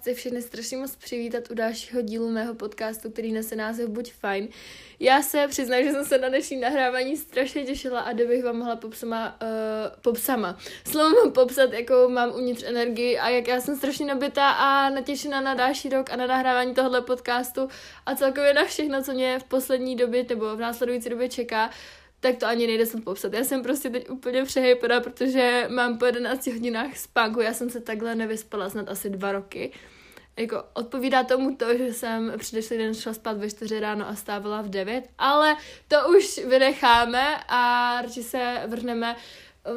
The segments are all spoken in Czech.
chci všechny strašně moc přivítat u dalšího dílu mého podcastu, který nese název Buď fajn. Já se přiznám, že jsem se na dnešní nahrávání strašně těšila a kdybych vám mohla popsama, uh, popsama. Slovo popsat, jakou mám uvnitř energii a jak já jsem strašně nabitá a natěšená na další rok a na nahrávání tohohle podcastu a celkově na všechno, co mě v poslední době nebo v následující době čeká tak to ani nejde sem popsat. Já jsem prostě teď úplně přehypená, protože mám po 11 hodinách spánku. Já jsem se takhle nevyspala snad asi dva roky. Jako odpovídá tomu to, že jsem předešlý den šla spát ve 4 ráno a stávala v 9, ale to už vynecháme a radši se vrhneme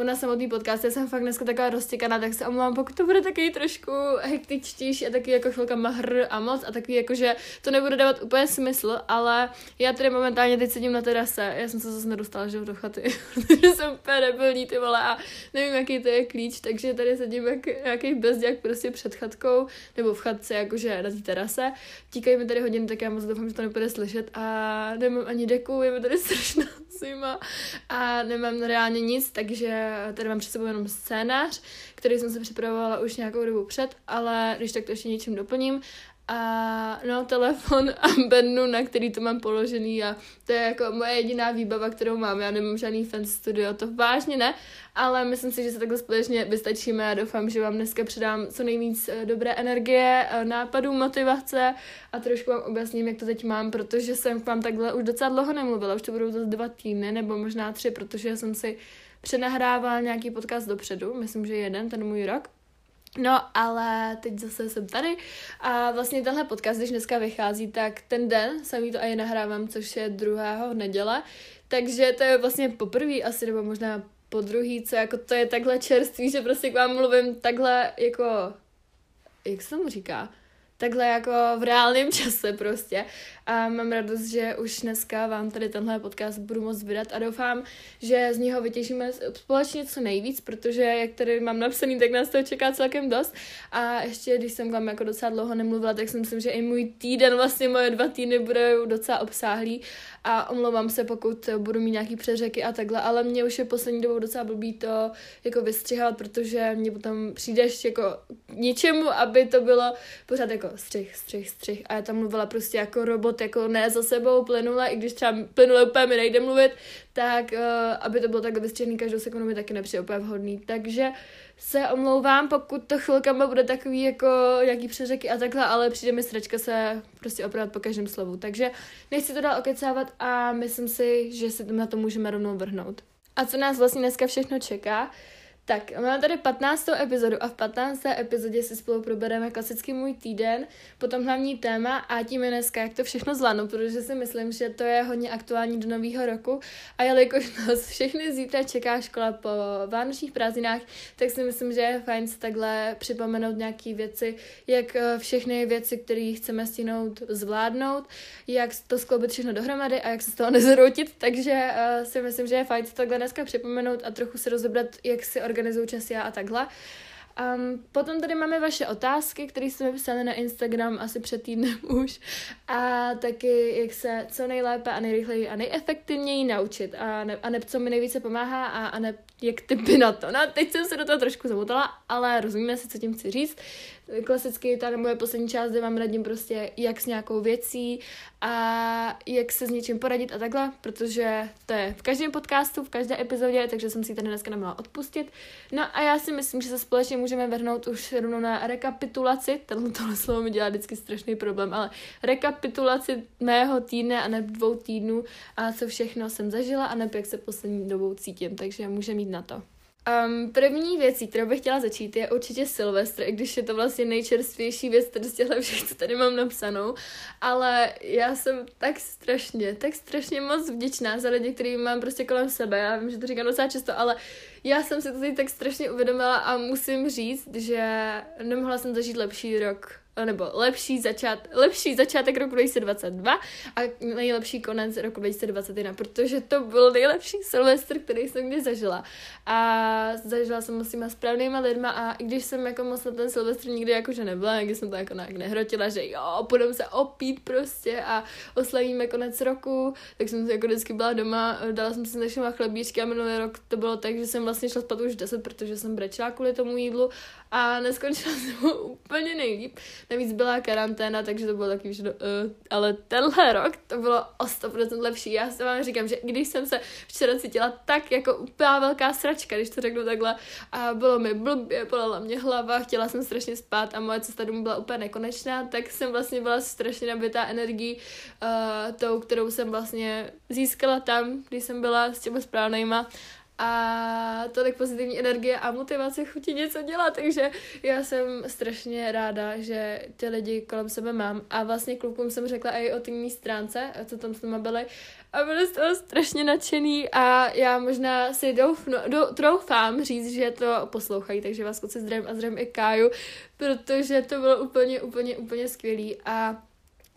na samotný podcast, já jsem fakt dneska taková roztěkaná, tak se omlouvám, pokud to bude takový trošku hektičtější a taky jako chvilka mahr a moc a takový jako, že to nebude dávat úplně smysl, ale já tady momentálně teď sedím na terase, já jsem se zase nedostala, že do chaty, protože jsem úplně debilní ty vole a nevím, jaký to je klíč, takže tady sedím jak nějaký bezděk prostě před chatkou, nebo v chatce, jakože na té terase. Tíkají mi tady hodiny, tak já moc doufám, že to nebude slyšet a nemám ani deku, je mi tady strašná zima a nemám reálně nic, takže tady mám před sebou jenom scénář, který jsem se připravovala už nějakou dobu před, ale když tak to ještě něčím doplním. A no, telefon a bednu, na který to mám položený a to je jako moje jediná výbava, kterou mám. Já nemám žádný fan studio, to vážně ne, ale myslím si, že se takhle společně vystačíme a doufám, že vám dneska předám co nejvíc eh, dobré energie, eh, nápadů, motivace a trošku vám objasním, jak to teď mám, protože jsem k vám takhle už docela dlouho nemluvila, už to budou zase dva týdny nebo možná tři, protože jsem si přenahrával nějaký podcast dopředu, myslím, že jeden, ten můj rok. No, ale teď zase jsem tady. A vlastně tenhle podcast, když dneska vychází, tak ten den samý to i nahrávám, což je druhého neděle, takže to je vlastně poprvé asi, nebo možná po druhý, co jako to je takhle čerstvý, že prostě k vám mluvím takhle jako, jak se tomu říká, takhle jako v reálném čase prostě. A mám radost, že už dneska vám tady tenhle podcast budu moc vydat a doufám, že z něho vytěžíme společně co nejvíc, protože jak tady mám napsaný, tak nás to čeká celkem dost. A ještě, když jsem vám jako docela dlouho nemluvila, tak si myslím, že i můj týden, vlastně moje dva týdny budou docela obsáhlý a omlouvám se, pokud budu mít nějaký přeřeky a takhle, ale mě už je poslední dobou docela blbý to jako vystřihovat, protože mě potom přijdeš jako k aby to bylo pořád jako střih, střih, střih a já tam mluvila prostě jako robot, jako ne za sebou plynule, i když třeba plynule úplně mi nejde mluvit, tak uh, aby to bylo takhle vystřihný každou sekundu mi taky nepřijde úplně vhodný, takže se omlouvám, pokud to chvilkama bude takový jako jaký přeřeky a takhle, ale přijde mi sračka se prostě opravdu po každém slovu. Takže nechci to dál okecávat a myslím si, že se na to můžeme rovnou vrhnout. A co nás vlastně dneska všechno čeká, tak, máme tady 15. epizodu a v 15. epizodě si spolu probereme klasický můj týden, potom hlavní téma a tím je dneska, jak to všechno zvládnu, protože si myslím, že to je hodně aktuální do nového roku a jelikož nás všechny zítra čeká škola po vánočních prázdninách, tak si myslím, že je fajn si takhle připomenout nějaké věci, jak eh, všechny věci, které chceme stihnout, zvládnout, jak to skloubit všechno dohromady a jak se z toho nezroutit, takže uh, si myslím, že je fajn si takhle dneska připomenout a trochu si rozebrat, jak si organizuju čas já a takhle. Um, potom tady máme vaše otázky, které jste mi psali na Instagram asi před týdnem už. A taky, jak se co nejlépe a nejrychleji a nejefektivněji naučit. A, ne, a ne, co mi nejvíce pomáhá a, a ne, jak typy na to. No teď jsem se do toho trošku zamotala, ale rozumíme si, co tím chci říct. Klasicky ta moje poslední část, kde vám radím prostě, jak s nějakou věcí a jak se s něčím poradit a takhle, protože to je v každém podcastu, v každé epizodě, takže jsem si tady dneska nemohla odpustit. No a já si myslím, že se společně můžeme vrhnout už rovnou na rekapitulaci, tenhle tohle slovo mi dělá vždycky strašný problém, ale rekapitulaci mého týdne a ne dvou týdnů a co všechno jsem zažila a ne jak se poslední dobou cítím, takže může mít na to. Um, první věcí, kterou bych chtěla začít, je určitě Silvestr, i když je to vlastně nejčerstvější věc z těchto všech, co tady mám napsanou, ale já jsem tak strašně, tak strašně moc vděčná za lidi, který mám prostě kolem sebe, já vím, že to říkám docela často, ale já jsem si to teď tak strašně uvědomila a musím říct, že nemohla jsem zažít lepší rok nebo lepší, začát, lepší začátek roku 2022 a nejlepší konec roku 2021, protože to byl nejlepší Silvestr, který jsem kdy zažila. A zažila jsem s těma správnýma lidma a i když jsem jako moc na ten Silvestr nikdy jakože nebyla, nikdy jsem to jako nějak nehrotila, že jo, půjdeme se opít prostě a oslavíme konec roku, tak jsem jako vždycky byla doma, dala jsem si našima chlebíčky a minulý rok to bylo tak, že jsem vlastně šla spát už 10, protože jsem brečela kvůli tomu jídlu a neskončila jsem úplně nejlíp navíc byla karanténa, takže to bylo takový, že uh, ale tenhle rok to bylo o 100% lepší. Já se vám říkám, že když jsem se včera cítila tak jako úplná velká sračka, když to řeknu takhle, a bylo mi blbě, bolela mě hlava, chtěla jsem strašně spát a moje cesta domů byla úplně nekonečná, tak jsem vlastně byla strašně nabitá energií uh, tou, kterou jsem vlastně získala tam, když jsem byla s těmi správnýma a tolik pozitivní energie a motivace chutí něco dělat, takže já jsem strašně ráda, že ty lidi kolem sebe mám. A vlastně klukům jsem řekla i o té stránce, co tam s nimi byli. A byli z toho strašně nadšený a já možná si doufnu, do, troufám říct, že to poslouchají, takže vás kluci zdravím a zdravím i Káju, protože to bylo úplně, úplně, úplně skvělý. A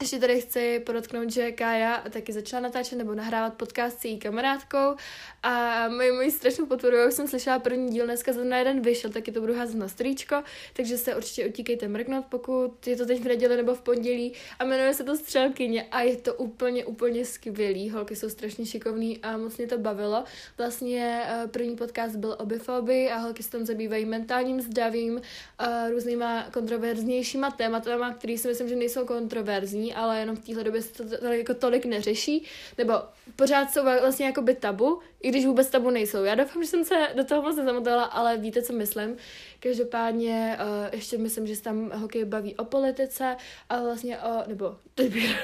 ještě tady chci podotknout, že Kája taky začala natáčet nebo nahrávat podcast s její kamarádkou. A moji, moji strašnou podporu, už jsem slyšela první díl, dneska zrovna jeden vyšel, tak je to budu házet na stříčko, takže se určitě utíkejte mrknout, pokud je to teď v neděli nebo v pondělí. A jmenuje se to Střelkyně a je to úplně, úplně skvělý, holky jsou strašně šikovný a moc mě to bavilo. Vlastně eh, první podcast byl o bifobii a holky se tam zabývají mentálním zdravím, a různýma kontroverznějšíma tématama, které si myslím, že nejsou kontroverzní, ale jenom v téhle době se to jako tolik neřeší, nebo pořád jsou vlastně jako by tabu, i když vůbec tabu nejsou. Já doufám, že jsem se do toho moc nezamotala, ale víte, co myslím. Každopádně uh, ještě myslím, že se tam hokej baví o politice a vlastně o, nebo teď bych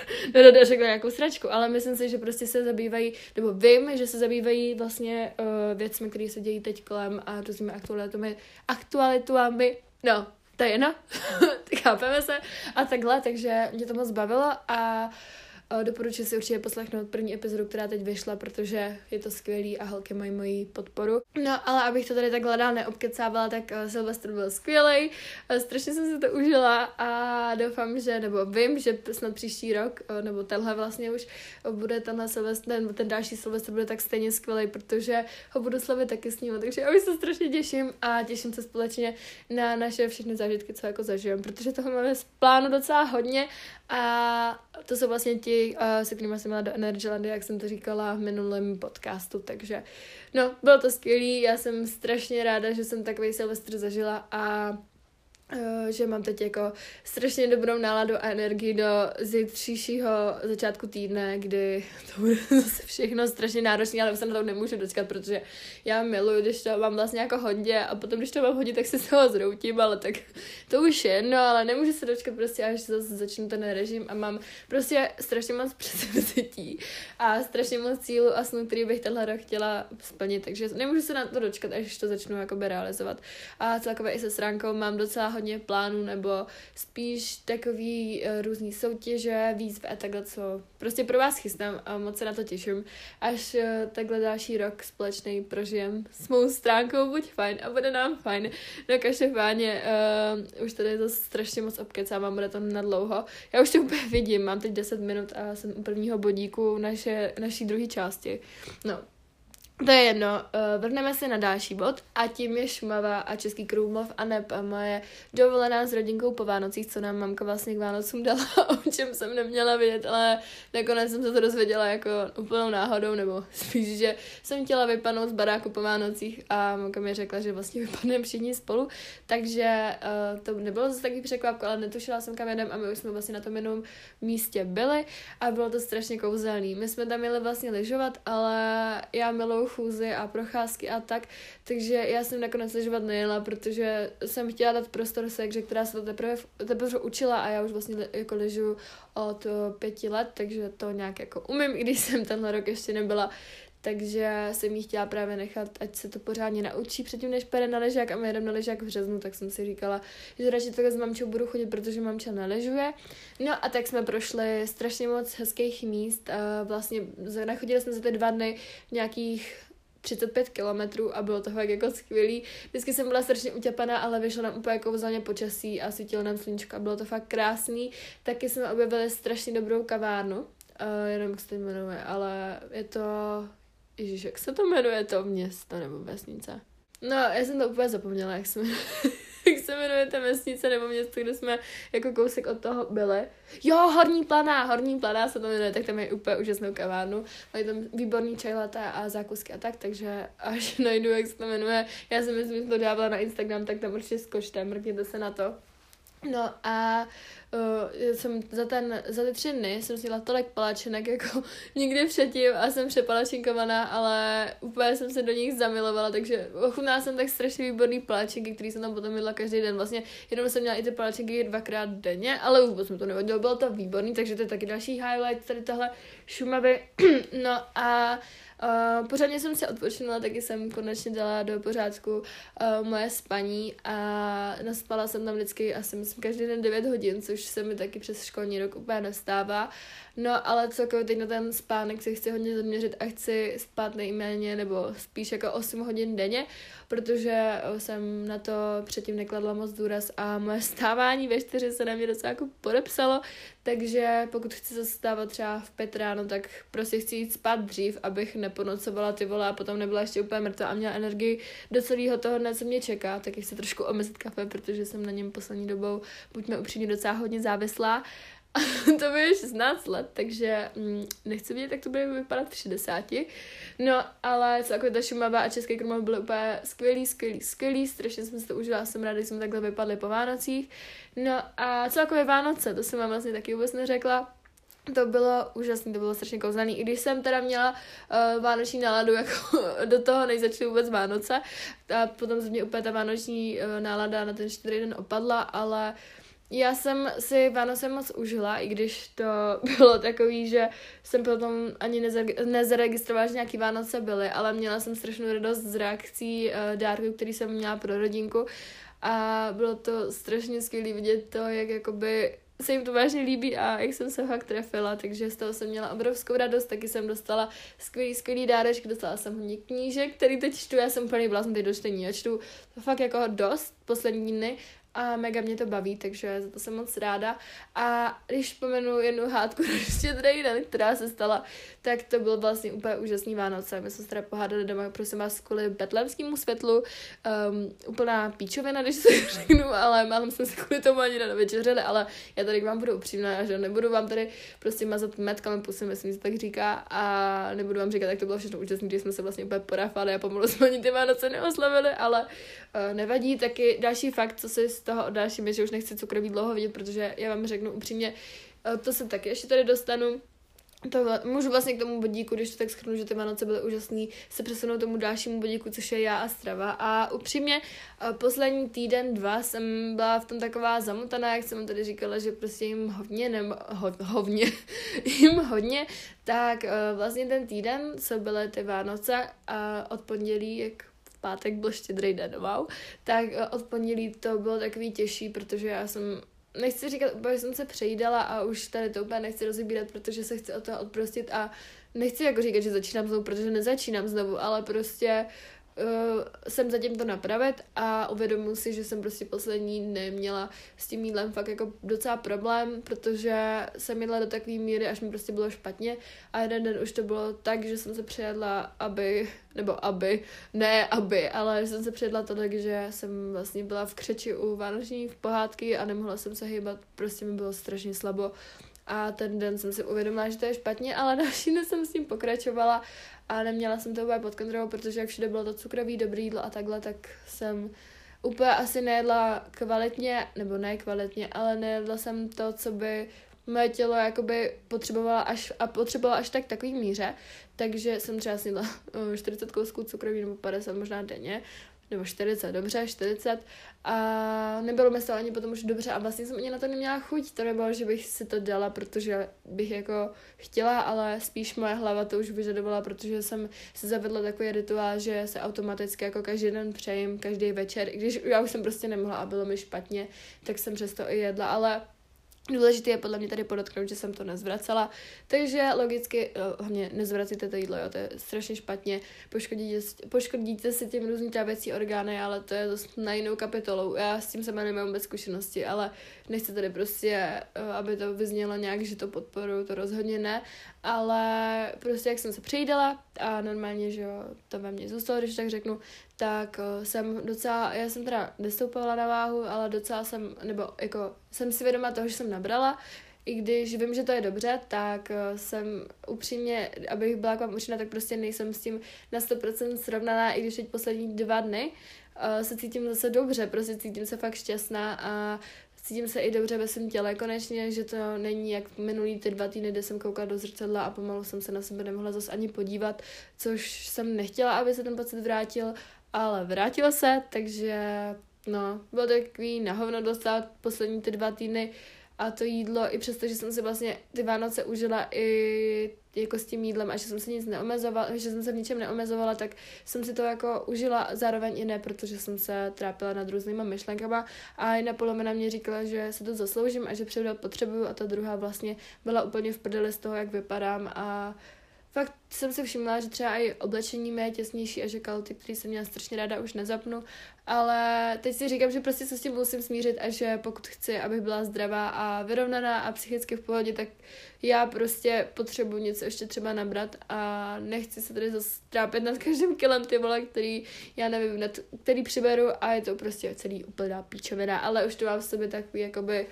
řekla nějakou sračku, ale myslím si, že prostě se zabývají, nebo vím, že se zabývají vlastně uh, věcmi, které se dějí teď kolem a různými aktualitami, aktualitami, no, to je jedno, chápeme se. A takhle, takže mě to moc bavilo a Doporučuji si určitě poslechnout první epizodu, která teď vyšla, protože je to skvělý a holky mají moji podporu. No, ale abych to tady takhle dál neobkecávala, tak uh, Silvestr byl skvělý, uh, strašně jsem si to užila a doufám, že, nebo vím, že snad příští rok, uh, nebo tenhle vlastně už bude tenhle Silvestr, nebo ten další Silvestr bude tak stejně skvělý, protože ho budu slavit taky s ním, takže já už se strašně těším a těším se společně na naše všechny zážitky, co jako zažijem, protože toho máme z plánu docela hodně a to jsou vlastně ti, uh, se kterými jsem měla do Energylandy, jak jsem to říkala v minulém podcastu, takže no, bylo to skvělý, já jsem strašně ráda, že jsem takový Silvestr zažila a Eh, že mám teď jako strašně dobrou náladu a energii do zítřejšího začátku týdne, kdy to bude zase všechno strašně náročné, ale už se na to nemůžu dočkat, protože já miluju, když to mám vlastně jako hodně a potom, když to mám hodně, tak se z toho zroutím, ale tak to už je, no ale nemůžu se dočkat prostě, až zase začnu ten režim a mám prostě strašně moc předsevzetí a strašně moc cílů a snů, který bych tenhle rok chtěla splnit, takže nemůžu se na to dočkat, až to začnu jakoby realizovat. A celkově i se stránkou mám docela hodně plánů nebo spíš takový uh, různý soutěže, výzvy a takhle, co prostě pro vás chystám a moc se na to těším. Až uh, takhle další rok společný prožijem s mou stránkou, buď fajn a bude nám fajn. No každopádně uh, už tady to strašně moc obkecávám, bude to na dlouho. Já už to úplně vidím, mám teď 10 minut a jsem u prvního bodíku naše, naší druhé části. No, to je jedno, uh, vrhneme se na další bod a tím je Šumava a Český Krumlov a neb a moje dovolená s rodinkou po Vánocích, co nám mamka vlastně k Vánocům dala, o čem jsem neměla vědět, ale nakonec jsem se to dozvěděla jako úplnou náhodou, nebo spíš, že jsem chtěla vypadnout z baráku po Vánocích a mamka mi řekla, že vlastně vypadneme všichni spolu, takže uh, to nebylo zase taky překvapko, ale netušila jsem kam jedem a my už jsme vlastně na tom jenom místě byli a bylo to strašně kouzelný. My jsme tam měli vlastně lyžovat, ale já miluju chůzy a procházky a tak, takže já jsem nakonec lyžovat nejela, protože jsem chtěla dát prostor sekře, která se to teprve, teprve učila a já už vlastně jako lyžu od pěti let, takže to nějak jako umím, i když jsem tenhle rok ještě nebyla takže jsem jí chtěla právě nechat, ať se to pořádně naučí předtím, než půjde na ležák a my jedeme na ležák v březnu, tak jsem si říkala, že radši takhle s mamčou budu chodit, protože mamča neležuje. No a tak jsme prošli strašně moc hezkých míst a vlastně nachodili jsme za ty dva dny nějakých 35 kilometrů a bylo to fakt jako skvělý. Vždycky jsem byla strašně utěpaná, ale vyšlo nám úplně kouzelně počasí a svítilo nám sluníčko a bylo to fakt krásný. Taky jsme objevili strašně dobrou kavárnu, uh, jenom jak se to jmenuje, ale je to Ježíš, jak se to jmenuje to město nebo vesnice? No, já jsem to úplně zapomněla, jak jsme... jak se jmenuje ta vesnice nebo město, kde jsme jako kousek od toho byli. Jo, Horní Planá, Horní Planá se to jmenuje, tak tam je úplně úžasnou kavárnu. Mají tam výborný čaj a zákusky a tak, takže až najdu, jak se to jmenuje, já si myslím, že to dávala na Instagram, tak tam určitě zkočte, mrkněte se na to. No a uh, jsem za, ten, za ty tři dny jsem sněla tolik palačinek jako nikdy předtím a jsem přepalačinkovaná, ale úplně jsem se do nich zamilovala, takže ochutnala jsem tak strašně výborný palačinky, který jsem tam potom jedla každý den. Vlastně jenom jsem měla i ty palačinky dvakrát denně, ale vůbec mi to nevadilo, bylo to výborný, takže to je taky další highlight tady tohle Šumavy. no a Uh, pořádně jsem si odpočinula, taky jsem konečně dala do pořádku uh, moje spaní a naspala jsem tam vždycky asi myslím každý den 9 hodin, což se mi taky přes školní rok úplně nestává. No ale celkově teď na ten spánek si chci hodně zaměřit a chci spát nejméně nebo spíš jako 8 hodin denně, protože jsem na to předtím nekladla moc důraz a moje stávání ve 4 se na mě docela jako podepsalo, takže pokud chci zastávat třeba v pět ráno, tak prostě chci jít spát dřív, abych neponocovala ty vole a potom nebyla ještě úplně mrtvá a měla energii do celého toho dne, co mě čeká, tak chci trošku omezit kafe, protože jsem na něm poslední dobou, buďme upřímně, docela hodně závislá. to bude 16 let, takže mm, nechci vidět, jak to bude vypadat v 60. No, ale celkově ta Šumava a Český Krumlov byly úplně skvělý, skvělý, skvělý, strašně jsem si to užila, jsem ráda, že jsme takhle vypadli po Vánocích. No a celkově Vánoce, to jsem vám vlastně taky vůbec neřekla, to bylo úžasné, to bylo strašně kouzelný. I když jsem teda měla uh, vánoční náladu, jako do toho, než začaly vůbec Vánoce, a potom se mě úplně ta vánoční uh, nálada na ten čtvrtý den opadla, ale já jsem si Vánoce moc užila, i když to bylo takový, že jsem potom ani nezaregistrovala, že nějaký Vánoce byly, ale měla jsem strašnou radost z reakcí uh, dárků, který jsem měla pro rodinku. A bylo to strašně skvělé vidět to, jak jakoby se jim to vážně líbí a jak jsem se fakt trefila, takže z toho jsem měla obrovskou radost, taky jsem dostala skvělý, skvělý dárečky, dostala jsem hodně knížek, který teď čtu, já jsem úplně byla jsem teď do čtení, já čtu fakt jako dost poslední dny a mega mě to baví, takže za to jsem moc ráda. A když pomenu jednu hádku na štědrý den, která se stala, tak to bylo vlastně úplně úžasný Vánoce. My jsme se teda pohádali doma, prosím vás, kvůli betlemskému světlu. Um, úplná píčovina, když se řeknu, ale málem jsme se kvůli tomu ani nevečeřili, ale já tady k vám budu upřímná, že nebudu vám tady prostě mazat metkami pusy, myslím, že tak říká, a nebudu vám říkat, jak to bylo všechno úžasné, když jsme se vlastně úplně porafali a pomalu jsme ani ty Vánoce neoslavili, ale uh, nevadí. Taky další fakt, co z toho oddáším, je, že už nechci cukroví dlouho vidět, protože já vám řeknu upřímně, uh, to se taky ještě tady dostanu, to můžu vlastně k tomu bodíku, když to tak schrnu, že ty Vánoce byly úžasný, se přesunout tomu dalšímu bodíku, což je já a strava. A upřímně, uh, poslední týden, dva jsem byla v tom taková zamotaná, jak jsem tady říkala, že prostě jim hodně, nebo ho, hovně, jim hodně, tak uh, vlastně ten týden, co byly ty Vánoce, a od pondělí, jak pátek byl štědrý den, wow, tak eh, od pondělí to bylo takový těžší, protože já jsem nechci říkat že jsem se přejídala a už tady to úplně nechci rozebírat, protože se chci o toho odprostit a nechci jako říkat, že začínám znovu, protože nezačínám znovu, ale prostě uh, jsem zatím to napravit a uvědomuji si, že jsem prostě poslední dny měla s tím jídlem fakt jako docela problém, protože jsem jedla do takové míry, až mi prostě bylo špatně a jeden den už to bylo tak, že jsem se přejedla, aby, nebo aby, ne aby, ale že jsem se přejedla to tak, že jsem vlastně byla v křeči u vánoční pohádky a nemohla jsem se hýbat, prostě mi bylo strašně slabo. A ten den jsem si uvědomila, že to je špatně, ale další den jsem s tím pokračovala a neměla jsem to úplně pod kontrolou, protože jak všude bylo to cukrový, dobrý jídlo a takhle, tak jsem úplně asi nejedla kvalitně, nebo ne kvalitně, ale nejedla jsem to, co by moje tělo jakoby potřebovala až, a potřebovala až tak takový míře, takže jsem třeba snědla 40 kousků cukroví nebo 50 možná denně nebo 40, dobře, 40 a nebylo mi to ani potom už dobře a vlastně jsem ani na to neměla chuť, to nebylo, že bych si to dala, protože bych jako chtěla, ale spíš moje hlava to už vyžadovala, protože jsem si zavedla takový rituál, že se automaticky jako každý den přejím, každý večer, i když já už jsem prostě nemohla a bylo mi špatně, tak jsem přesto i jedla, ale Důležité je podle mě tady podotknout, že jsem to nezvracela, takže logicky uh, hlavně nezvracíte to jídlo, jo, to je strašně špatně, poškodíte, poškodíte si tím různý trávěcí orgány, ale to je dost na jinou kapitolou. Já s tím sama nemám bez zkušenosti, ale nechci tady prostě, uh, aby to vyznělo nějak, že to podporu, to rozhodně ne, ale prostě jak jsem se přejdala a normálně, že jo, to ve mně zůstalo, když tak řeknu, tak uh, jsem docela, já jsem teda nestoupala na váhu, ale docela jsem, nebo jako jsem si vědoma toho, že jsem nabrala, i když vím, že to je dobře, tak uh, jsem upřímně, abych byla k vám upřímná, tak prostě nejsem s tím na 100% srovnaná, i když teď poslední dva dny uh, se cítím zase dobře, prostě cítím se fakt šťastná a cítím se i dobře ve svém těle konečně, že to není jak minulý ty dva týdny, kde jsem koukala do zrcadla a pomalu jsem se na sebe nemohla zase ani podívat, což jsem nechtěla, aby se ten pocit vrátil, ale vrátil se, takže no, bylo takový na hovno dostat poslední ty dva týdny a to jídlo, i přesto, že jsem si vlastně ty Vánoce užila i jako s tím jídlem a že jsem se nic neomezovala, že jsem se v ničem neomezovala, tak jsem si to jako užila zároveň i ne, protože jsem se trápila nad různýma myšlenkama. A jedna polomena mě říkala, že se to zasloužím a že předat potřebuju a ta druhá vlastně byla úplně v prdeli z toho, jak vypadám a fakt jsem si všimla, že třeba i oblečení mé je těsnější a že kalty, který jsem měla strašně ráda, už nezapnu, ale teď si říkám, že prostě se s tím musím smířit a že pokud chci, abych byla zdravá a vyrovnaná a psychicky v pohodě, tak já prostě potřebuji něco ještě třeba nabrat a nechci se tady zase trápit nad každým kilem ty vole, který, já nevím, nad, který přiberu a je to prostě celý úplná píčovina, ale už to mám v sobě takový jakoby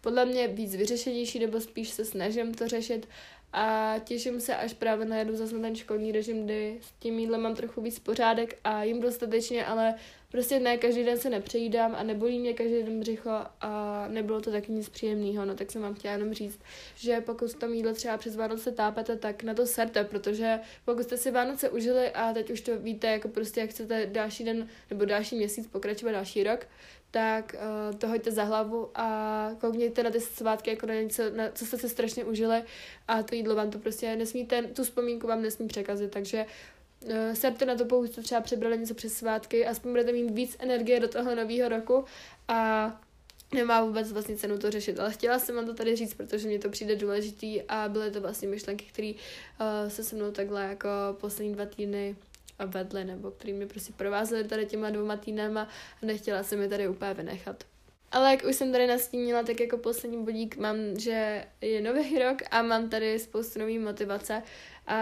podle mě víc vyřešenější, nebo spíš se snažím to řešit a těším se, až právě najedu zase na ten školní režim, kdy s tím jídlem mám trochu víc pořádek a jim dostatečně, ale prostě ne, každý den se nepřejídám a nebolí mě každý den břicho a nebylo to taky nic příjemného, no tak jsem vám chtěla jenom říct, že pokud to jídlo třeba přes Vánoce tápete, tak na to serte, protože pokud jste si Vánoce užili a teď už to víte, jako prostě jak chcete další den nebo další měsíc pokračovat další rok, tak uh, to hoďte za hlavu a koukněte na ty svátky jako na něco, na, co jste si strašně užili a to jídlo vám to prostě nesmíte, tu vzpomínku vám nesmí překazit, takže serte na to, pokud jste třeba přebrali něco přes svátky, aspoň budete mít víc energie do toho nového roku a nemá vůbec vlastně cenu to řešit, ale chtěla jsem vám to tady říct, protože mě to přijde důležitý a byly to vlastně myšlenky, které uh, se se mnou takhle jako poslední dva týdny vedle, nebo který mi prostě provázeli tady těma dvěma týdnama a nechtěla jsem je tady úplně vynechat. Ale jak už jsem tady nastínila, tak jako poslední bodík mám, že je nový rok a mám tady spoustu nový motivace. A,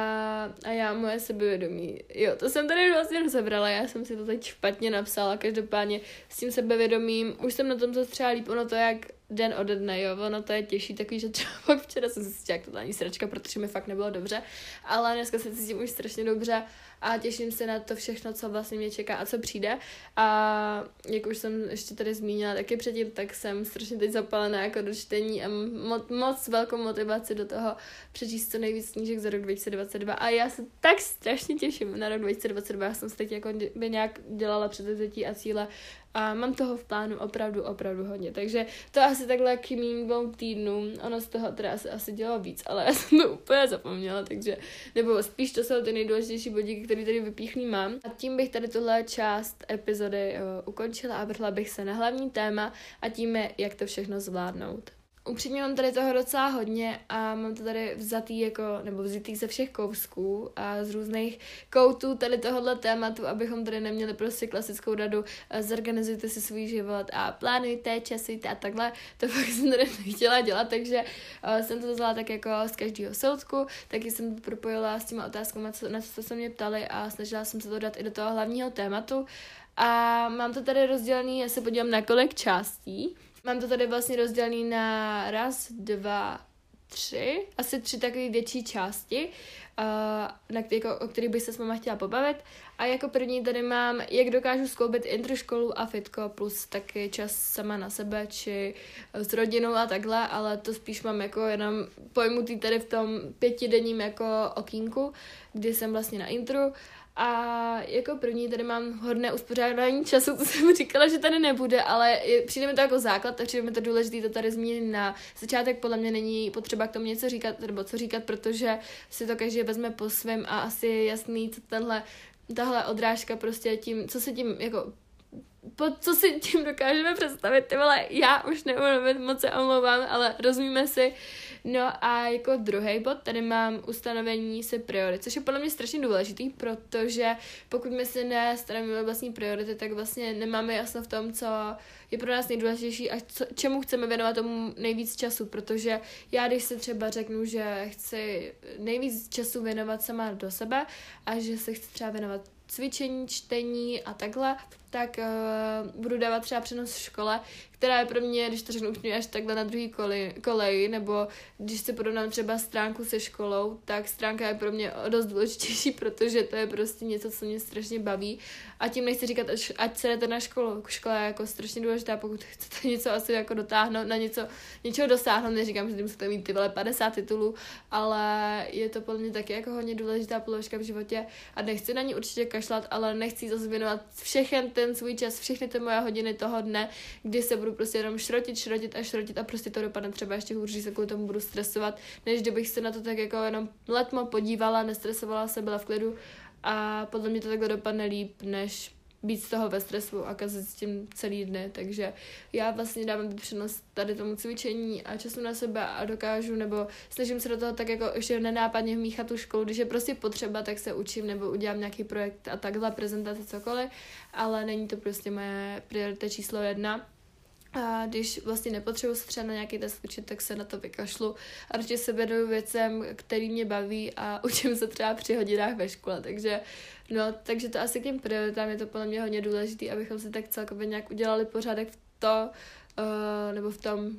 a já moje sebevědomí. Jo, to jsem tady vlastně rozebrala, já jsem si to teď špatně napsala, každopádně s tím sebevědomím, už jsem na tom zase třeba líp, ono to jak den ode dne, jo, ono to je těžší, takový, že třeba pak včera jsem se cítila jak totální sračka, protože mi fakt nebylo dobře, ale dneska se cítím už strašně dobře a těším se na to všechno, co vlastně mě čeká a co přijde. A jak už jsem ještě tady zmínila taky předtím, tak jsem strašně teď zapalená jako do čtení a mo- moc velkou motivaci do toho přečíst co nejvíc knížek za rok 2022 a já se tak strašně těším na rok 2022, já jsem se teď jako by nějak dělala předevzetí a cíle a mám toho v plánu opravdu, opravdu hodně. Takže to asi takhle k mým dvou týdnům. Ono z toho teda asi, asi dělalo víc, ale já jsem to úplně zapomněla, takže, nebo spíš to jsou ty nejdůležitější bodíky, které tady vypíchný mám. A tím bych tady tuhle část epizody uh, ukončila a vrhla bych se na hlavní téma a tím je, jak to všechno zvládnout upřímně mám tady toho docela hodně a mám to tady vzatý jako, nebo vzitý ze všech kousků a z různých koutů tady tohohle tématu, abychom tady neměli prostě klasickou radu, eh, zorganizujte si svůj život a plánujte, časujte a takhle. To fakt jsem tady nechtěla dělat, takže uh, jsem to vzala tak jako z každého soudku, taky jsem to propojila s těma otázkami, co, na co se mě ptali a snažila jsem se to dát i do toho hlavního tématu. A mám to tady rozdělený, já se podívám na kolik částí. Mám to tady vlastně rozdělený na raz, dva, tři, asi tři takové větší části, na který, jako, o kterých bych se s váma chtěla pobavit. A jako první tady mám, jak dokážu skloubit intro školu a fitko, plus taky čas sama na sebe, či s rodinou a takhle, ale to spíš mám jako jenom pojmutý tady v tom pětidenním jako okýnku, kdy jsem vlastně na intru. A jako první tady mám hodné uspořádání času, to jsem říkala, že tady nebude, ale přijde mi to jako základ a přijde mi to důležité to tady zmínit na začátek. Podle mě není potřeba k tomu něco říkat, nebo co říkat, protože si to každý vezme po svém a asi je jasný, co tenhle, tahle odrážka prostě tím, co se tím jako po, co si tím dokážeme představit, ty vole, já už neumím, moc se omlouvám, ale rozumíme si, No a jako druhý bod tady mám ustanovení se priorit, což je podle mě strašně důležitý, protože pokud my si nestanovíme vlastní priority, tak vlastně nemáme jasno v tom, co je pro nás nejdůležitější a co, čemu chceme věnovat tomu nejvíc času, protože já když se třeba řeknu, že chci nejvíc času věnovat sama do sebe a že se chci třeba věnovat cvičení, čtení a takhle, tak uh, budu dávat třeba přenos v škole, která je pro mě, když to řeknu úplně až takhle na druhý kolej, nebo když se porovnám třeba stránku se školou, tak stránka je pro mě dost důležitější, protože to je prostě něco, co mě strašně baví. A tím nechci říkat, ať se jdete na školu. Škola je jako strašně důležitá, pokud chcete něco asi jako dotáhnout, na něco, něčeho dosáhnout, neříkám, že musíte mít ty vole 50 titulů, ale je to podle mě taky jako hodně důležitá položka v životě a nechci na ní určitě kašlat, ale nechci zase věnovat všechen ten svůj čas, všechny ty moje hodiny toho dne, kdy se budu prostě jenom šrotit, šrotit a šrotit a prostě to dopadne třeba ještě hůř, že se kvůli tomu budu stresovat, než kdybych se na to tak jako jenom letmo podívala, nestresovala se, byla v klidu a podle mě to takhle dopadne líp, než být z toho ve stresu a kazit s tím celý dny, takže já vlastně dávám přednost tady tomu cvičení a času na sebe a dokážu, nebo snažím se do toho tak jako ještě nenápadně vmíchat tu školu, když je prostě potřeba, tak se učím nebo udělám nějaký projekt a takhle, prezentace, cokoliv, ale není to prostě moje priorita číslo jedna. A když vlastně nepotřebuji se třeba na nějaký test učit, tak se na to vykašlu a radši se věnuju věcem, který mě baví a učím se třeba při hodinách ve škole, takže no, takže to asi k těm prioritám je to podle mě hodně důležité, abychom si tak celkově nějak udělali pořádek v to, uh, nebo v tom,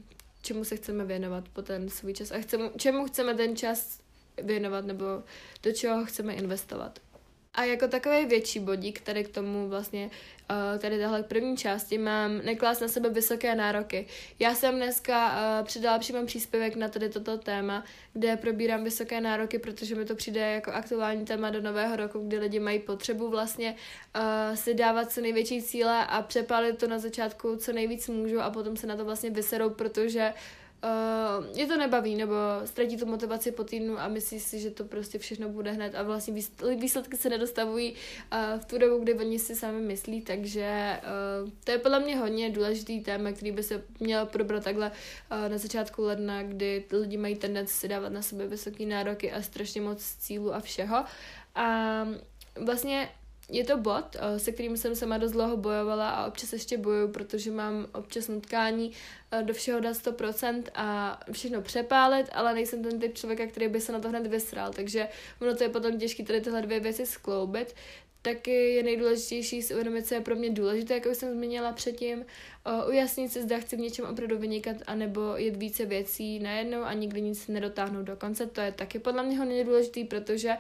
čemu se chceme věnovat po ten svůj čas a chceme, čemu chceme ten čas věnovat nebo do čeho chceme investovat. A jako takový větší bodík tady k tomu vlastně, uh, tady tahle první části, mám neklás na sebe vysoké nároky. Já jsem dneska uh, přidala přímo příspěvek na tady toto téma, kde probírám vysoké nároky, protože mi to přijde jako aktuální téma do nového roku, kdy lidi mají potřebu vlastně uh, si dávat co největší cíle a přepálit to na začátku co nejvíc můžu a potom se na to vlastně vyserou, protože je to nebaví, nebo ztratí tu motivaci po týdnu a myslí si, že to prostě všechno bude hned a vlastně výsledky se nedostavují uh, v tu dobu, kdy oni si sami myslí, takže uh, to je podle mě hodně důležitý téma, který by se měl probrat takhle uh, na začátku ledna, kdy lidi mají tendenci si dávat na sebe vysoké nároky a strašně moc cílů a všeho. A vlastně je to bod, eh, se kterým jsem sama dost dlouho bojovala a občas ještě bojuju, protože mám občas nutkání eh, do všeho dát 100% a všechno přepálit, ale nejsem ten typ člověka, který by se na to hned vysral, takže ono to je potom těžké tady tyhle dvě věci skloubit, taky je nejdůležitější si uvědomit, co je pro mě důležité, jak už jsem zmínila předtím, ujasnit si, zda chci v něčem opravdu vynikat, anebo jet více věcí najednou a nikdy nic nedotáhnout do konce. To je taky podle mě hodně důležitý, protože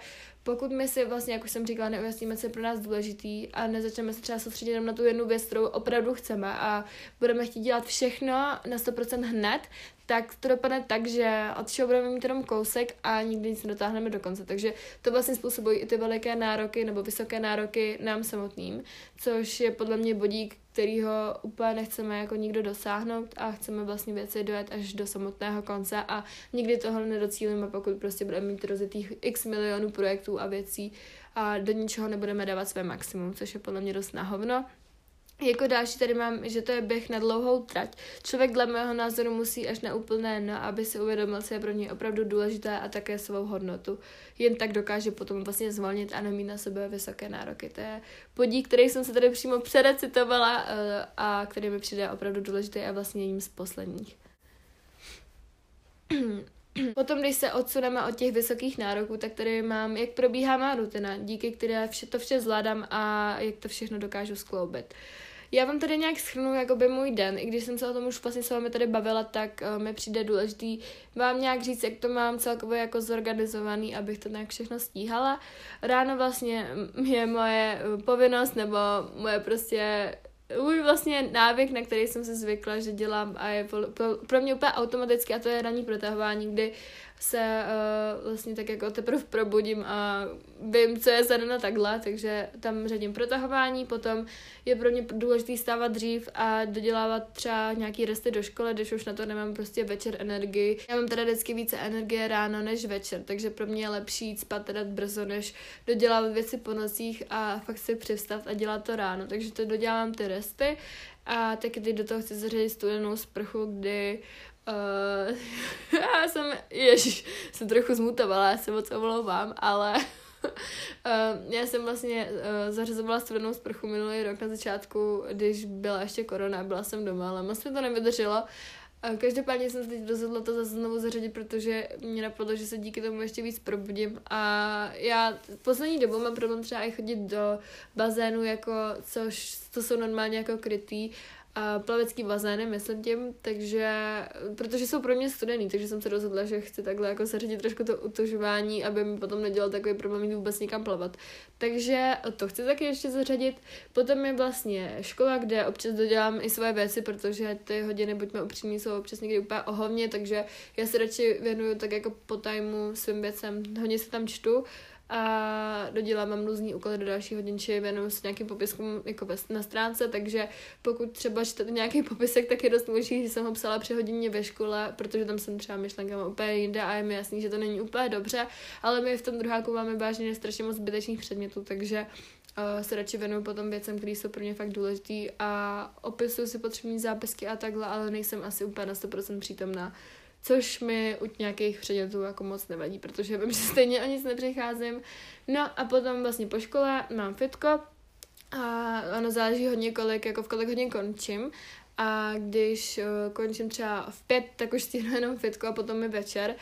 pokud my si vlastně, jak už jsem říkala, neujasníme, co je pro nás důležitý a nezačneme se třeba soustředit jenom na tu jednu věc, kterou opravdu chceme a budeme chtít dělat všechno na 100% hned, tak to dopadne tak, že od všeho budeme mít jenom kousek a nikdy nic nedotáhneme do konce. Takže to vlastně způsobují i ty veliké nároky nebo vysoké nároky nám samotným, což je podle mě bodík, kterýho úplně nechceme jako nikdo dosáhnout a chceme vlastně věci dojet až do samotného konce a nikdy toho nedocílíme, pokud prostě budeme mít rozjetých x milionů projektů a věcí a do ničeho nebudeme dávat své maximum, což je podle mě dost na hovno. Jako další tady mám, že to je běh na dlouhou trať. Člověk dle mého názoru musí až na úplné no, aby si uvědomil, co je pro něj opravdu důležité a také svou hodnotu. Jen tak dokáže potom vlastně zvolnit a nemít na sebe vysoké nároky. To je podík, který jsem se tady přímo předecitovala eh, a který mi přijde opravdu důležitý a vlastně jedním z posledních. Potom, když se odsuneme od těch vysokých nároků, tak tady mám, jak probíhá má rutina, díky které vše, to vše zvládám a jak to všechno dokážu skloubit. Uh, já vám tady nějak schrnu jakoby můj den, i když jsem se o tom už vlastně s vámi tady bavila, tak uh, mi přijde důležitý vám nějak říct, jak to mám celkově jako zorganizovaný, abych to nějak všechno stíhala. Ráno vlastně je moje eh, povinnost nebo moje prostě můj vlastně návyk, na který jsem se zvykla, že dělám a je pro mě úplně automaticky a to je ranní protahování, kdy se uh, vlastně tak jako teprve probudím a vím, co je zadana takhle, takže tam řadím protahování, potom je pro mě důležité stávat dřív a dodělávat třeba nějaký resty do školy, když už na to nemám prostě večer energii. Já mám teda vždycky více energie ráno než večer, takže pro mě je lepší jít spát teda brzo, než dodělávat věci po nocích a fakt si přivstat a dělat to ráno, takže to dodělám ty resty a taky teď do toho chci zařadit studenou sprchu, kdy Uh, já jsem, ježiš, jsem trochu zmutovala, já se moc omlouvám, ale uh, já jsem vlastně uh, zařazovala studenou sprchu minulý rok na začátku, když byla ještě korona, byla jsem doma, ale moc mi to nevydrželo A každopádně jsem se teď rozhodla to zase znovu zařadit, protože mě napadlo, že se díky tomu ještě víc probudím. A já poslední dobou mám problém třeba i chodit do bazénu, jako, což to jsou normálně jako krytý plavecký bazény, myslím tím, takže, protože jsou pro mě studený, takže jsem se rozhodla, že chci takhle jako zařadit trošku to utužování, aby mi potom nedělal takový problém jít vůbec někam plavat. Takže to chci taky ještě zařadit. Potom je vlastně škola, kde občas dodělám i své věci, protože ty hodiny, buďme upřímní, jsou občas někdy úplně ohovně, takže já se radši věnuju tak jako po tajmu svým věcem. Hodně se tam čtu a dodělám různý úkoly do další hodinči, věnuju se nějakým popiskům jako na stránce, takže pokud třeba čtete nějaký popisek, tak je dost možný, že jsem ho psala při hodině ve škole, protože tam jsem třeba myšlenka úplně jinde a je mi jasný, že to není úplně dobře, ale my v tom druháku máme vážně strašně moc zbytečných předmětů, takže uh, se radši věnuju potom věcem, které jsou pro mě fakt důležitý a opisuju si potřební zápisky a takhle, ale nejsem asi úplně na 100% přítomná což mi u nějakých předmětů jako moc nevadí, protože vím, že stejně o nic nepřicházím. No a potom vlastně po škole mám fitko a ono záleží hodně kolik, jako v kolik hodin končím. A když uh, končím třeba v pět, tak už stihnu jenom fitko a potom je večer.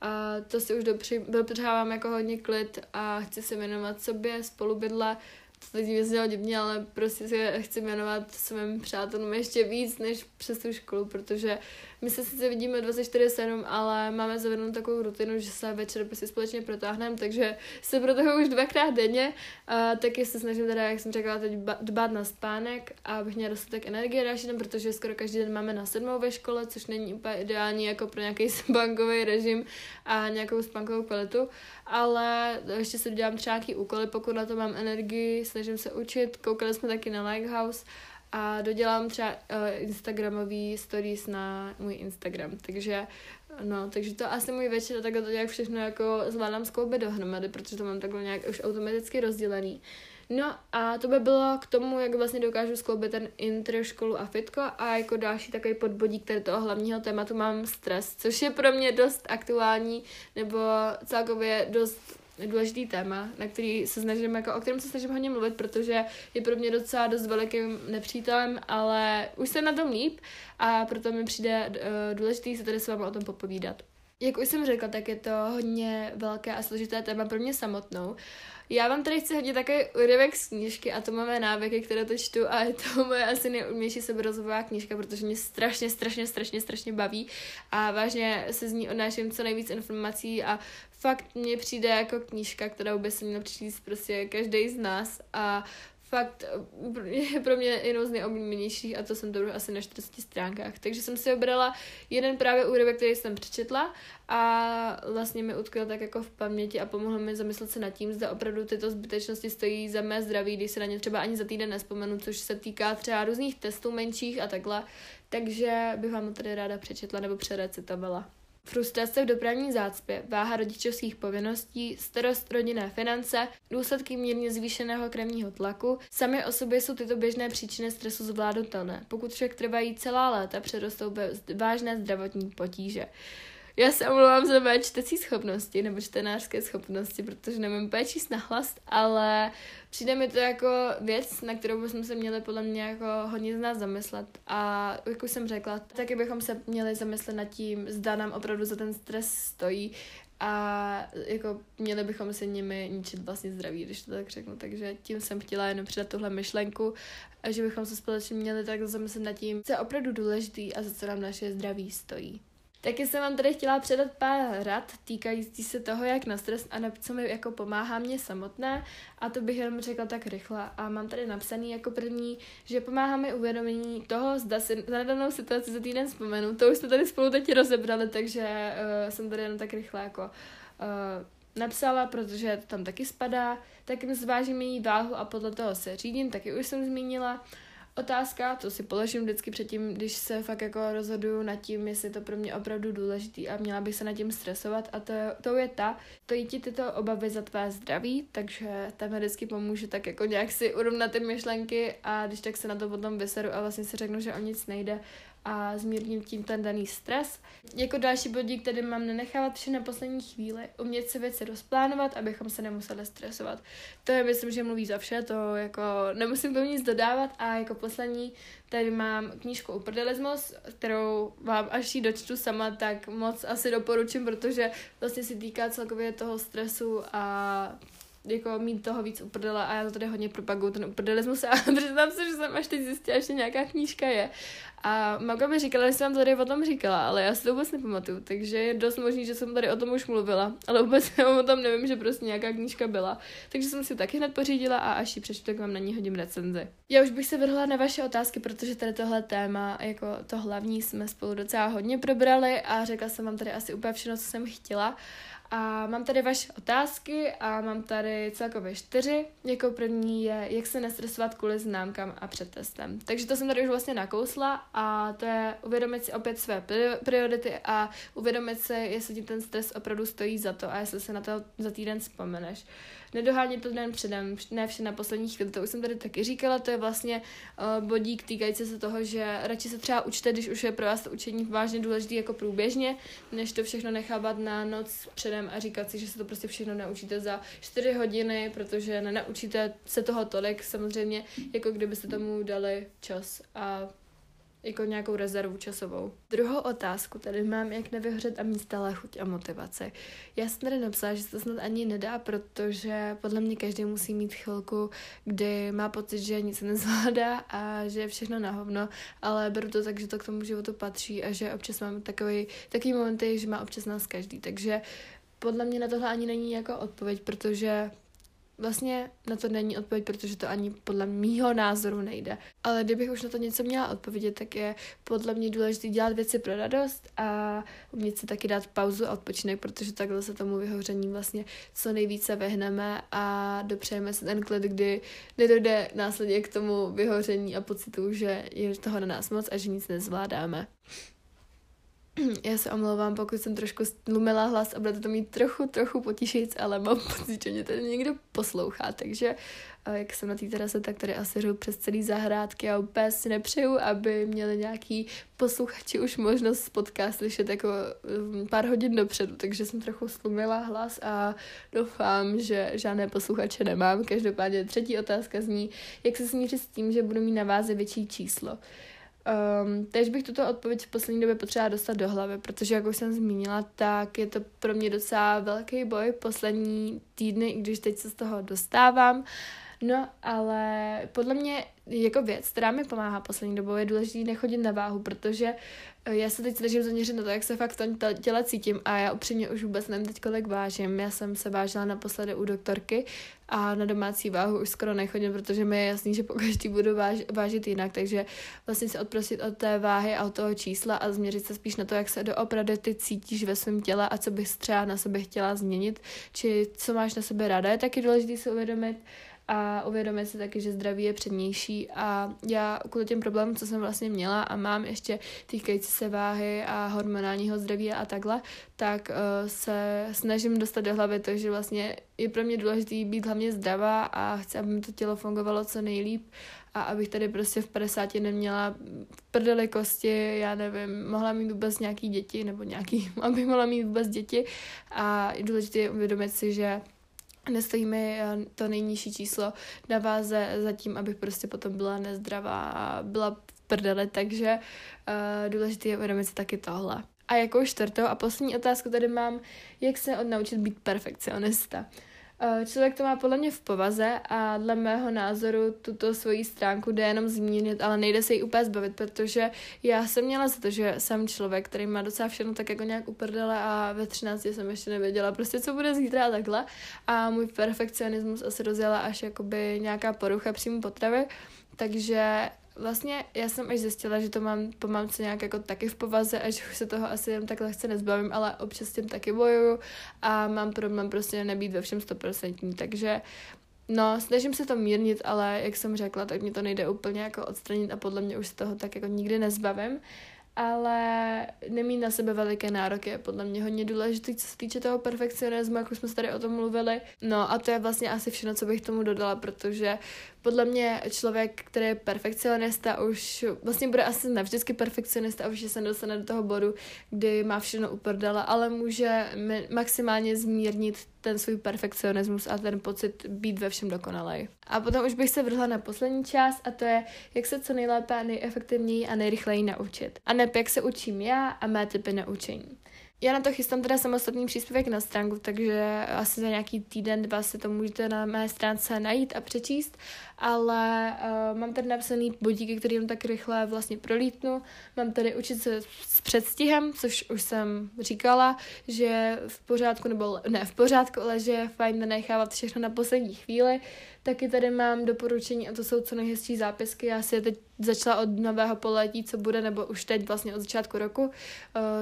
A to si už dopřávám jako hodně klid a chci se věnovat sobě, spolubydla, to teď mě divně, ale prostě se chci věnovat svým přátelům ještě víc než přes tu školu, protože my se sice vidíme 24-7, ale máme zavedenou takovou rutinu, že se večer prostě společně protáhneme, takže se pro toho už dvakrát denně. A taky se snažím teda, jak jsem řekla, teď dbát na spánek a abych měla dostatek energie další den, protože skoro každý den máme na sedmou ve škole, což není úplně ideální jako pro nějaký spánkový režim a nějakou spánkovou kvalitu, ale ještě si dělám třeba nějaký úkoly, pokud na to mám energii, snažím se učit. Koukali jsme taky na Lighthouse a dodělám třeba uh, Instagramový stories na můj Instagram, takže no, takže to asi můj večer, takhle to nějak všechno jako zvládám skloubit dohromady, protože to mám takhle nějak už automaticky rozdělený. No a to by bylo k tomu, jak vlastně dokážu skloubit ten intro, školu a fitko a jako další takový podbodík který toho hlavního tématu mám stres, což je pro mě dost aktuální nebo celkově dost důležitý téma, na který se snažím, jako, o kterém se snažím hodně mluvit, protože je pro mě docela dost velikým nepřítelem, ale už jsem na tom líp a proto mi přijde uh, důležitý se tady s vámi o tom popovídat. Jak už jsem řekla, tak je to hodně velké a složité téma pro mě samotnou. Já vám tady chci hodit takový úryvek z knížky a to máme návyky, které to čtu a je to moje asi nejumnější seberozvojová knížka, protože mě strašně, strašně, strašně, strašně baví a vážně se z ní odnáším co nejvíc informací a fakt mně přijde jako knížka, kterou by se měl přečíst prostě každý z nás a fakt je pro mě jednou z nejoblíbenějších a to jsem to asi na 40 stránkách. Takže jsem si obrala jeden právě úryvek, který jsem přečetla a vlastně mi utkvěl tak jako v paměti a pomohl mi zamyslet se nad tím, zda opravdu tyto zbytečnosti stojí za mé zdraví, když se na ně třeba ani za týden nespomenu, což se týká třeba různých testů menších a takhle. Takže bych vám to tady ráda přečetla nebo přerecitovala. Frustrace v dopravní zácpě, váha rodičovských povinností, starost rodinné finance, důsledky mírně zvýšeného krevního tlaku, sami o sobě jsou tyto běžné příčiny stresu zvládnutelné, pokud však trvají celá léta, přerostou ve vážné zdravotní potíže. Já se omlouvám za mé čtecí schopnosti nebo čtenářské schopnosti, protože nevím úplně číst nahlas, ale přijde mi to jako věc, na kterou bychom se měli podle mě jako hodně z nás zamyslet. A jak už jsem řekla, taky bychom se měli zamyslet nad tím, zda nám opravdu za ten stres stojí a jako měli bychom se nimi ničit vlastně zdraví, když to tak řeknu. Takže tím jsem chtěla jenom přidat tuhle myšlenku, a že bychom se společně měli tak zamyslet nad tím, co je opravdu důležitý a za co nám naše zdraví stojí. Taky jsem vám tady chtěla předat pár rad týkající se toho, jak na stres a co mi jako pomáhá mě samotné a to bych jenom řekla tak rychle. A mám tady napsaný jako první, že pomáhá mi uvědomění toho, zda si na danou situaci za týden vzpomenu. To už jsme tady spolu teď rozebrali, takže uh, jsem tady jenom tak rychle jako uh, napsala, protože to tam taky spadá. Taky zvážím její váhu a podle toho se řídím, taky už jsem zmínila otázka, to si položím vždycky předtím, když se fakt jako rozhoduju nad tím, jestli je to pro mě opravdu důležitý a měla bych se nad tím stresovat. A to, to je ta, to ti tyto obavy za tvé zdraví, takže tam vždycky pomůže tak jako nějak si urovnat ty myšlenky a když tak se na to potom vyseru a vlastně si řeknu, že o nic nejde a zmírním tím ten daný stres. Jako další bodík, který mám nenechávat vše na poslední chvíli, umět si věci rozplánovat, abychom se nemuseli stresovat. To je, myslím, že mluví za vše, to jako nemusím tomu nic dodávat a jako poslední tady mám knížku Uprdelismus, kterou vám až ji dočtu sama, tak moc asi doporučím, protože vlastně si týká celkově toho stresu a jako mít toho víc uprdela a já to tady hodně propaguju, ten uprdelismus a přiznám se, že jsem až teď zjistila, že nějaká knížka je. A Maga mi říkala, že jsem vám tady o tom říkala, ale já si to vůbec nepamatuju, takže je dost možný, že jsem tady o tom už mluvila, ale vůbec o tom nevím, že prostě nějaká knížka byla. Takže jsem si taky hned pořídila a až ji přečtu, tak vám na ní hodím recenzi. Já už bych se vrhla na vaše otázky, protože tady tohle téma, jako to hlavní, jsme spolu docela hodně probrali a řekla jsem vám tady asi úplně všechno, co jsem chtěla. A mám tady vaše otázky a mám tady celkově čtyři. Jako první je, jak se nestresovat kvůli známkám a před testem. Takže to jsem tady už vlastně nakousla a to je uvědomit si opět své priority a uvědomit si, jestli ti ten stres opravdu stojí za to a jestli se na to za týden vzpomeneš nedohánět to den předem, ne vše na poslední chvíli, to už jsem tady taky říkala, to je vlastně uh, bodík týkající se toho, že radši se třeba učte, když už je pro vás to učení vážně důležité jako průběžně, než to všechno nechávat na noc předem a říkat si, že se to prostě všechno naučíte za 4 hodiny, protože nenaučíte se toho tolik, samozřejmě, jako kdybyste tomu dali čas a jako nějakou rezervu časovou. Druhou otázku tady mám, jak nevyhořet a mít stále chuť a motivaci. Já jsem tady napsala, že se to snad ani nedá, protože podle mě každý musí mít chvilku, kdy má pocit, že nic nezvládá a že je všechno na hovno, ale beru to tak, že to k tomu životu patří a že občas mám takový, takový momenty, že má občas nás každý, takže podle mě na tohle ani není jako odpověď, protože Vlastně na to není odpověď, protože to ani podle mýho názoru nejde. Ale kdybych už na to něco měla odpovědět, tak je podle mě důležité dělat věci pro radost a umět si taky dát pauzu a odpočinek, protože takhle se tomu vyhoření vlastně co nejvíce vehneme a dopřejeme se ten klid, kdy nedojde následně k tomu vyhoření a pocitu, že je toho na nás moc a že nic nezvládáme. Já se omlouvám, pokud jsem trošku stlumila hlas a budete to mít trochu, trochu potišit, ale mám pocit, že mě tady někdo poslouchá, takže jak jsem na té terase, tak tady asi řu přes celý zahrádky a úplně si nepřeju, aby měli nějaký posluchači už možnost podcast slyšet jako um, pár hodin dopředu, takže jsem trochu slumila hlas a doufám, že žádné posluchače nemám. Každopádně třetí otázka zní, jak se smířit s tím, že budu mít na váze větší číslo. Um, teď bych tuto odpověď v poslední době potřeba dostat do hlavy, protože, jak už jsem zmínila, tak je to pro mě docela velký boj poslední týdny, i když teď se z toho dostávám. No, ale podle mě jako věc, která mi pomáhá poslední dobou, je důležité nechodit na váhu, protože já se teď snažím zaměřit na to, jak se fakt v tom těle cítím a já upřímně už vůbec nevím teď, kolik vážím. Já jsem se vážila naposledy u doktorky a na domácí váhu už skoro nechodím, protože mi je jasný, že po každý budu váž, vážit jinak, takže vlastně se odprosit od té váhy a od toho čísla a změřit se spíš na to, jak se doopravdy ty cítíš ve svém těle a co bys třeba na sebe chtěla změnit, či co máš na sebe ráda, je taky důležité si uvědomit a uvědomit si taky, že zdraví je přednější. A já kvůli těm problémům, co jsem vlastně měla a mám ještě týkající se váhy a hormonálního zdraví a takhle, tak uh, se snažím dostat do hlavy to, že vlastně je pro mě důležité být hlavně zdravá a chci, aby mi to tělo fungovalo co nejlíp. A abych tady prostě v 50 neměla prdeli kosti, já nevím, mohla mít vůbec nějaký děti nebo nějaký, aby mohla mít vůbec děti. A je důležité uvědomit si, že nestojí mi eh, to nejnižší číslo na váze zatím, abych prostě potom byla nezdravá a byla v prdeli, takže uh, důležité je uvědomit si taky tohle. A jako čtvrtou a poslední otázku tady mám, jak se odnaučit být perfekcionista. Eh, člověk to má podle mě v povaze a dle mého názoru tuto svoji stránku jde jenom zmínit, ale nejde se jí úplně zbavit, protože já jsem měla za to, že jsem člověk, který má docela všechno tak jako nějak uprdele a ve 13 jsem ještě nevěděla prostě, co bude zítra a takhle. A můj perfekcionismus asi rozjela až jakoby nějaká porucha příjmu potravy, takže vlastně já jsem až zjistila, že to mám po mamce nějak jako taky v povaze a že už se toho asi jen tak lehce nezbavím, ale občas s tím taky bojuju a mám problém prostě nebýt ve všem stoprocentní, takže No, snažím se to mírnit, ale jak jsem řekla, tak mě to nejde úplně jako odstranit a podle mě už se toho tak jako nikdy nezbavím. Ale nemít na sebe veliké nároky je podle mě hodně důležité, co se týče toho perfekcionismu, jak už jsme tady o tom mluvili. No a to je vlastně asi všechno, co bych tomu dodala, protože podle mě člověk, který je perfekcionista, už vlastně bude asi navždycky perfekcionista už se dostane do toho bodu, kdy má všechno uprdala, ale může maximálně zmírnit ten svůj perfekcionismus a ten pocit být ve všem dokonalej. A potom už bych se vrhla na poslední část a to je, jak se co nejlépe, nejefektivněji a nejrychleji naučit. A ne jak se učím já a mé typy naučení. Já na to chystám teda samostatný příspěvek na stránku, takže asi za nějaký týden, dva si to můžete na mé stránce najít a přečíst, ale uh, mám tady napsaný bodíky, kterým tak rychle vlastně prolítnu. Mám tady učit se s předstihem, což už jsem říkala, že v pořádku, nebo ne v pořádku, ale že je fajn nenechávat všechno na poslední chvíli. Taky tady mám doporučení a to jsou co nejhezčí zápisky. Já si je teď začala od nového poletí, co bude, nebo už teď vlastně od začátku roku. Uh,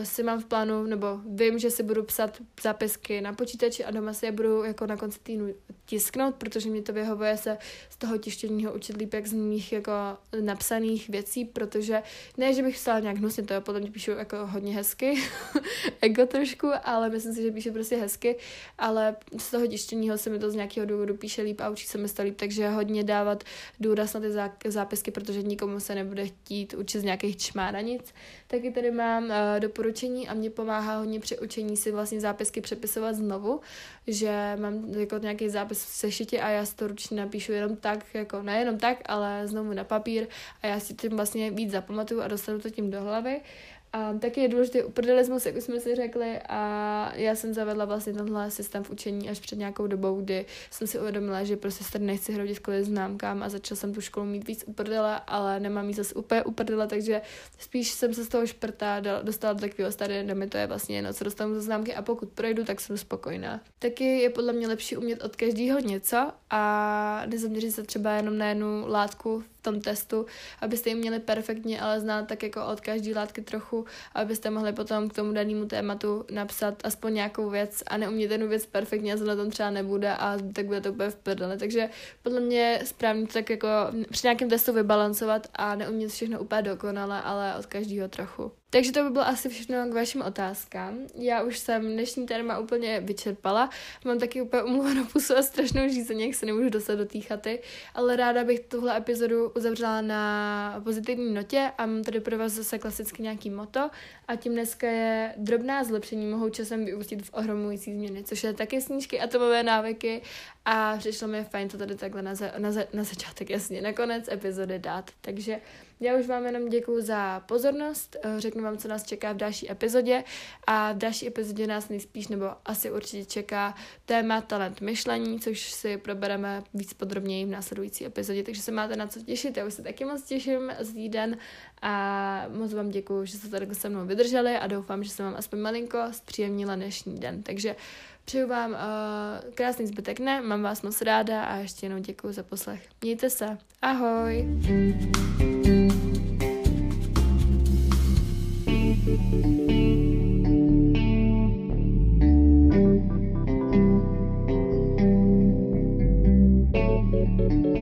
si mám v plánu, nebo vím, že si budu psat zápisky na počítači a doma si je budu jako na konci týdnu tisknout, protože mě to vyhovuje se z toho tištěního učit líp jak z mých jako napsaných věcí, protože ne, že bych psala nějak hnusně, to je podle mě píšu jako hodně hezky, ego trošku, ale myslím si, že píšu prostě hezky, ale z toho tištěního se mi to z nějakého důvodu píše líp a učí se mi to líp, takže hodně dávat důraz na ty zápisky, protože nikomu se nebude chtít učit z nějakých čmáranic. Taky tady mám uh, doporučení a mě pomáhá hodně při učení si vlastně zápisky přepisovat znovu, že mám jako nějaký zápis v sešitě a já si to ručně napíšu jenom tak, jako nejenom tak, ale znovu na papír a já si tím vlastně víc zapamatuju a dostanu to tím do hlavy. A taky je důležitý uprdelismus, jak už jsme si řekli, a já jsem zavedla vlastně tenhle systém v učení až před nějakou dobou, kdy jsem si uvědomila, že prostě se nechci hrodit kvůli známkám a začala jsem tu školu mít víc uprdele, ale nemám jí zase úplně uprdele, takže spíš jsem se z toho šprta dostala do takového stadia, kde mi to je vlastně jedno, co dostanu za známky a pokud projdu, tak jsem spokojená. Taky je podle mě lepší umět od každého něco a nezaměřit se třeba jenom na jednu látku tom testu, abyste ji měli perfektně, ale znát tak jako od každé látky trochu, abyste mohli potom k tomu danému tématu napsat aspoň nějakou věc a neumět jednu věc perfektně a zrovna tam třeba nebude a tak bude to úplně v prdele. Takže podle mě správně to tak jako při nějakém testu vybalancovat a neumět všechno úplně dokonale, ale od každého trochu. Takže to by bylo asi všechno k vašim otázkám. Já už jsem dnešní téma úplně vyčerpala. Mám taky úplně umluvenou pusu a strašnou žízeně, jak se nemůžu dostat do té chaty, ale ráda bych tuhle epizodu uzavřela na pozitivní notě a mám tady pro vás zase klasicky nějaký moto a tím dneska je drobná zlepšení mohou časem vyústit v ohromující změny, což je taky snížky atomové návyky a přišlo mi fajn to tady takhle na, za, na, za, na začátek, jasně, na konec epizody dát. Takže já už vám jenom děkuji za pozornost, eh, řeknu vám, co nás čeká v další epizodě a v další epizodě nás nejspíš nebo asi určitě čeká téma talent myšlení, což si probereme víc podrobněji v následující epizodě, takže se máte na co těšit, já už se taky moc těším z den a moc vám děkuji, že jste tady se mnou vydrželi a doufám, že jsem vám aspoň malinko zpříjemnila dnešní den, takže Přeju vám uh, krásný zbytek ne, mám vás moc ráda a ještě jednou děkuji za poslech. Mějte se. Ahoj! Thank you.